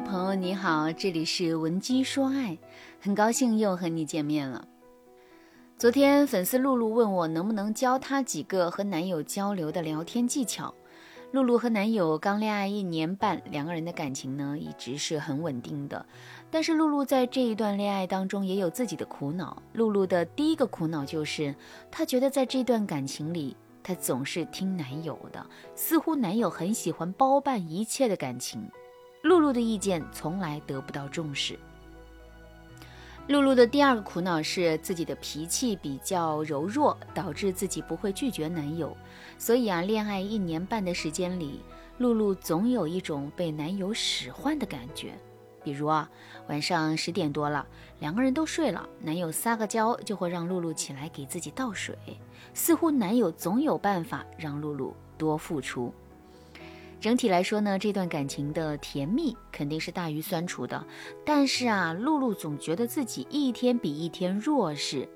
朋友你好，这里是文姬说爱，很高兴又和你见面了。昨天粉丝露露问我能不能教她几个和男友交流的聊天技巧。露露和男友刚恋爱一年半，两个人的感情呢一直是很稳定的。但是露露在这一段恋爱当中也有自己的苦恼。露露的第一个苦恼就是，她觉得在这段感情里。她总是听男友的，似乎男友很喜欢包办一切的感情。露露的意见从来得不到重视。露露的第二个苦恼是自己的脾气比较柔弱，导致自己不会拒绝男友。所以啊，恋爱一年半的时间里，露露总有一种被男友使唤的感觉。比如啊，晚上十点多了，两个人都睡了，男友撒个娇就会让露露起来给自己倒水，似乎男友总有办法让露露多付出。整体来说呢，这段感情的甜蜜肯定是大于酸楚的，但是啊，露露总觉得自己一天比一天弱势，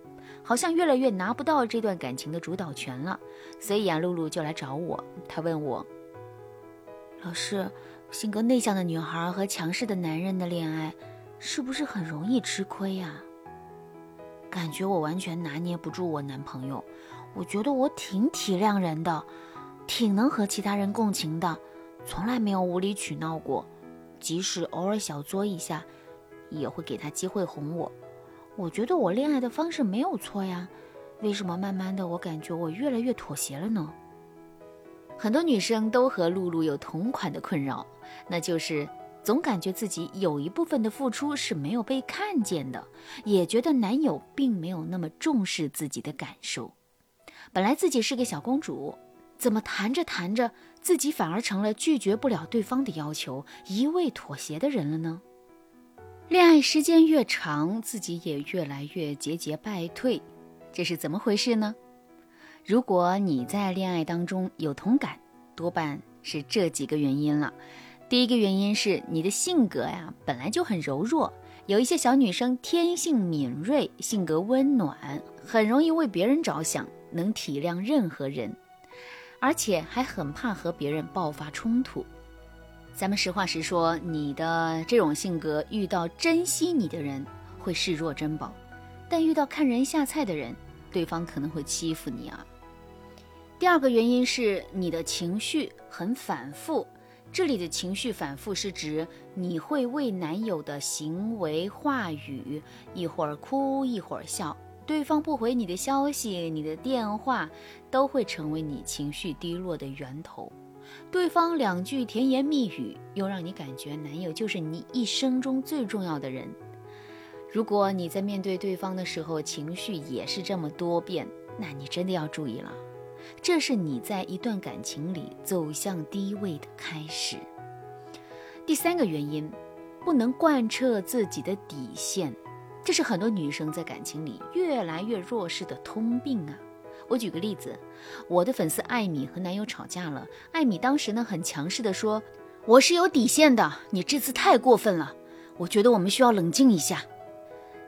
好像越来越拿不到这段感情的主导权了。所以啊，露露就来找我，她问我，老师。性格内向的女孩和强势的男人的恋爱，是不是很容易吃亏呀？感觉我完全拿捏不住我男朋友。我觉得我挺体谅人的，挺能和其他人共情的，从来没有无理取闹过。即使偶尔小作一下，也会给他机会哄我。我觉得我恋爱的方式没有错呀，为什么慢慢的我感觉我越来越妥协了呢？很多女生都和露露有同款的困扰，那就是总感觉自己有一部分的付出是没有被看见的，也觉得男友并没有那么重视自己的感受。本来自己是个小公主，怎么谈着谈着，自己反而成了拒绝不了对方的要求、一味妥协的人了呢？恋爱时间越长，自己也越来越节节败退，这是怎么回事呢？如果你在恋爱当中有同感，多半是这几个原因了。第一个原因是你的性格呀本来就很柔弱，有一些小女生天性敏锐，性格温暖，很容易为别人着想，能体谅任何人，而且还很怕和别人爆发冲突。咱们实话实说，你的这种性格遇到珍惜你的人会视若珍宝，但遇到看人下菜的人，对方可能会欺负你啊。第二个原因是你的情绪很反复，这里的情绪反复是指你会为男友的行为话语一会儿哭一会儿笑，对方不回你的消息、你的电话，都会成为你情绪低落的源头。对方两句甜言蜜语，又让你感觉男友就是你一生中最重要的人。如果你在面对对方的时候情绪也是这么多变，那你真的要注意了。这是你在一段感情里走向低位的开始。第三个原因，不能贯彻自己的底线，这是很多女生在感情里越来越弱势的通病啊。我举个例子，我的粉丝艾米和男友吵架了，艾米当时呢很强势的说：“我是有底线的，你这次太过分了，我觉得我们需要冷静一下。”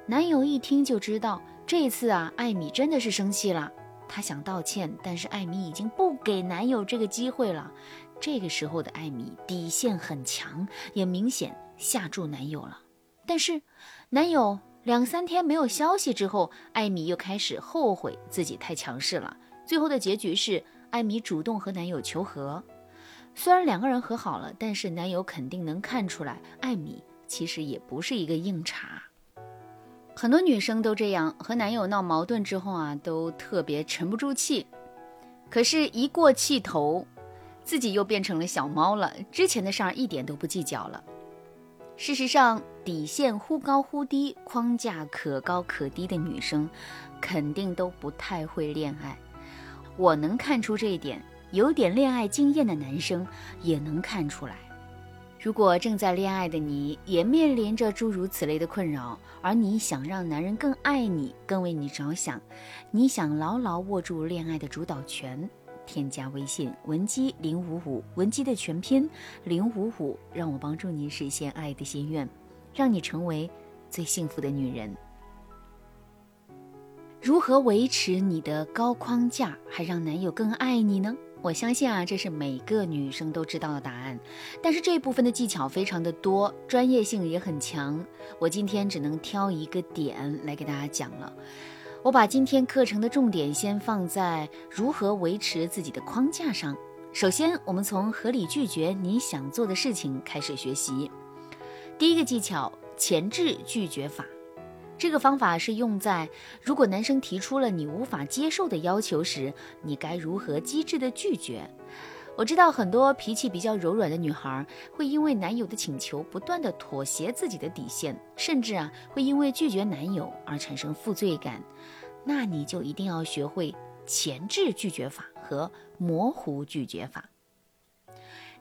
男友一听就知道，这次啊，艾米真的是生气了。她想道歉，但是艾米已经不给男友这个机会了。这个时候的艾米底线很强，也明显吓住男友了。但是，男友两三天没有消息之后，艾米又开始后悔自己太强势了。最后的结局是，艾米主动和男友求和。虽然两个人和好了，但是男友肯定能看出来，艾米其实也不是一个硬茬。很多女生都这样，和男友闹矛盾之后啊，都特别沉不住气。可是，一过气头，自己又变成了小猫了。之前的事儿一点都不计较了。事实上，底线忽高忽低，框架可高可低的女生，肯定都不太会恋爱。我能看出这一点，有点恋爱经验的男生也能看出来。如果正在恋爱的你也面临着诸如此类的困扰，而你想让男人更爱你、更为你着想，你想牢牢握住恋爱的主导权，添加微信文姬零五五，文姬的全拼零五五，让我帮助你实现爱的心愿，让你成为最幸福的女人。如何维持你的高框架，还让男友更爱你呢？我相信啊，这是每个女生都知道的答案。但是这部分的技巧非常的多，专业性也很强。我今天只能挑一个点来给大家讲了。我把今天课程的重点先放在如何维持自己的框架上。首先，我们从合理拒绝你想做的事情开始学习。第一个技巧：前置拒绝法。这个方法是用在如果男生提出了你无法接受的要求时，你该如何机智的拒绝？我知道很多脾气比较柔软的女孩会因为男友的请求不断的妥协自己的底线，甚至啊会因为拒绝男友而产生负罪感。那你就一定要学会前置拒绝法和模糊拒绝法。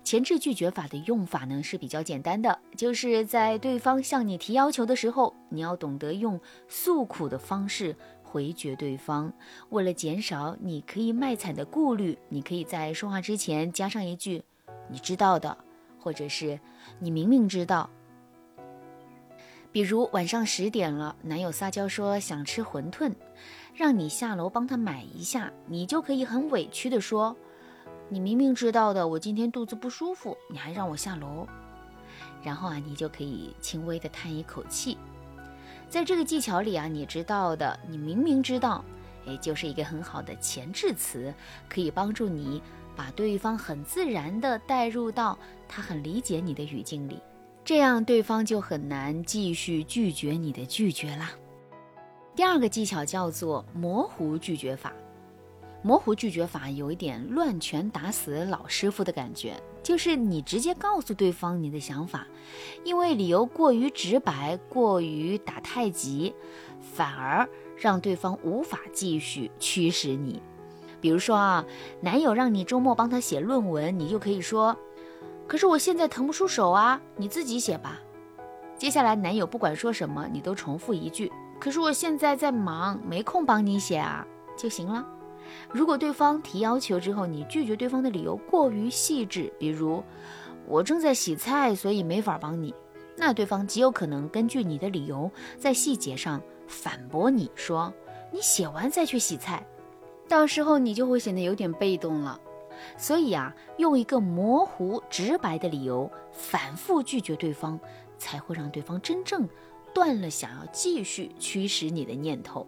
前置拒绝法的用法呢是比较简单的，就是在对方向你提要求的时候，你要懂得用诉苦的方式回绝对方。为了减少你可以卖惨的顾虑，你可以在说话之前加上一句“你知道的”，或者是“你明明知道”。比如晚上十点了，男友撒娇说想吃馄饨，让你下楼帮他买一下，你就可以很委屈的说。你明明知道的，我今天肚子不舒服，你还让我下楼，然后啊，你就可以轻微的叹一口气。在这个技巧里啊，你知道的，你明明知道，哎，就是一个很好的前置词，可以帮助你把对方很自然的带入到他很理解你的语境里，这样对方就很难继续拒绝你的拒绝啦。第二个技巧叫做模糊拒绝法。模糊拒绝法有一点乱拳打死老师傅的感觉，就是你直接告诉对方你的想法，因为理由过于直白、过于打太极，反而让对方无法继续驱使你。比如说啊，男友让你周末帮他写论文，你就可以说：“可是我现在腾不出手啊，你自己写吧。”接下来男友不管说什么，你都重复一句：“可是我现在在忙，没空帮你写啊，就行了。”如果对方提要求之后，你拒绝对方的理由过于细致，比如我正在洗菜，所以没法帮你，那对方极有可能根据你的理由，在细节上反驳你说你写完再去洗菜，到时候你就会显得有点被动了。所以啊，用一个模糊直白的理由反复拒绝对方，才会让对方真正断了想要继续驱使你的念头。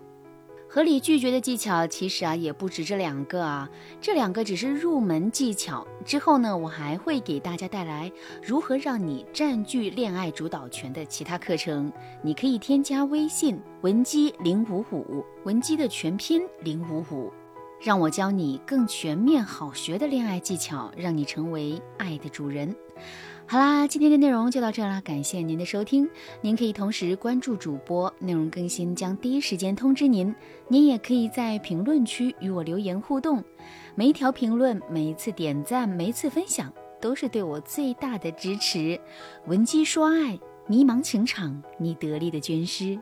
合理拒绝的技巧其实啊也不止这两个啊，这两个只是入门技巧。之后呢，我还会给大家带来如何让你占据恋爱主导权的其他课程。你可以添加微信文姬零五五，文姬的全拼零五五，让我教你更全面好学的恋爱技巧，让你成为爱的主人。好啦，今天的内容就到这啦，感谢您的收听。您可以同时关注主播，内容更新将第一时间通知您。您也可以在评论区与我留言互动，每一条评论、每一次点赞、每一次分享，都是对我最大的支持。闻鸡说爱，迷茫情场，你得力的军师。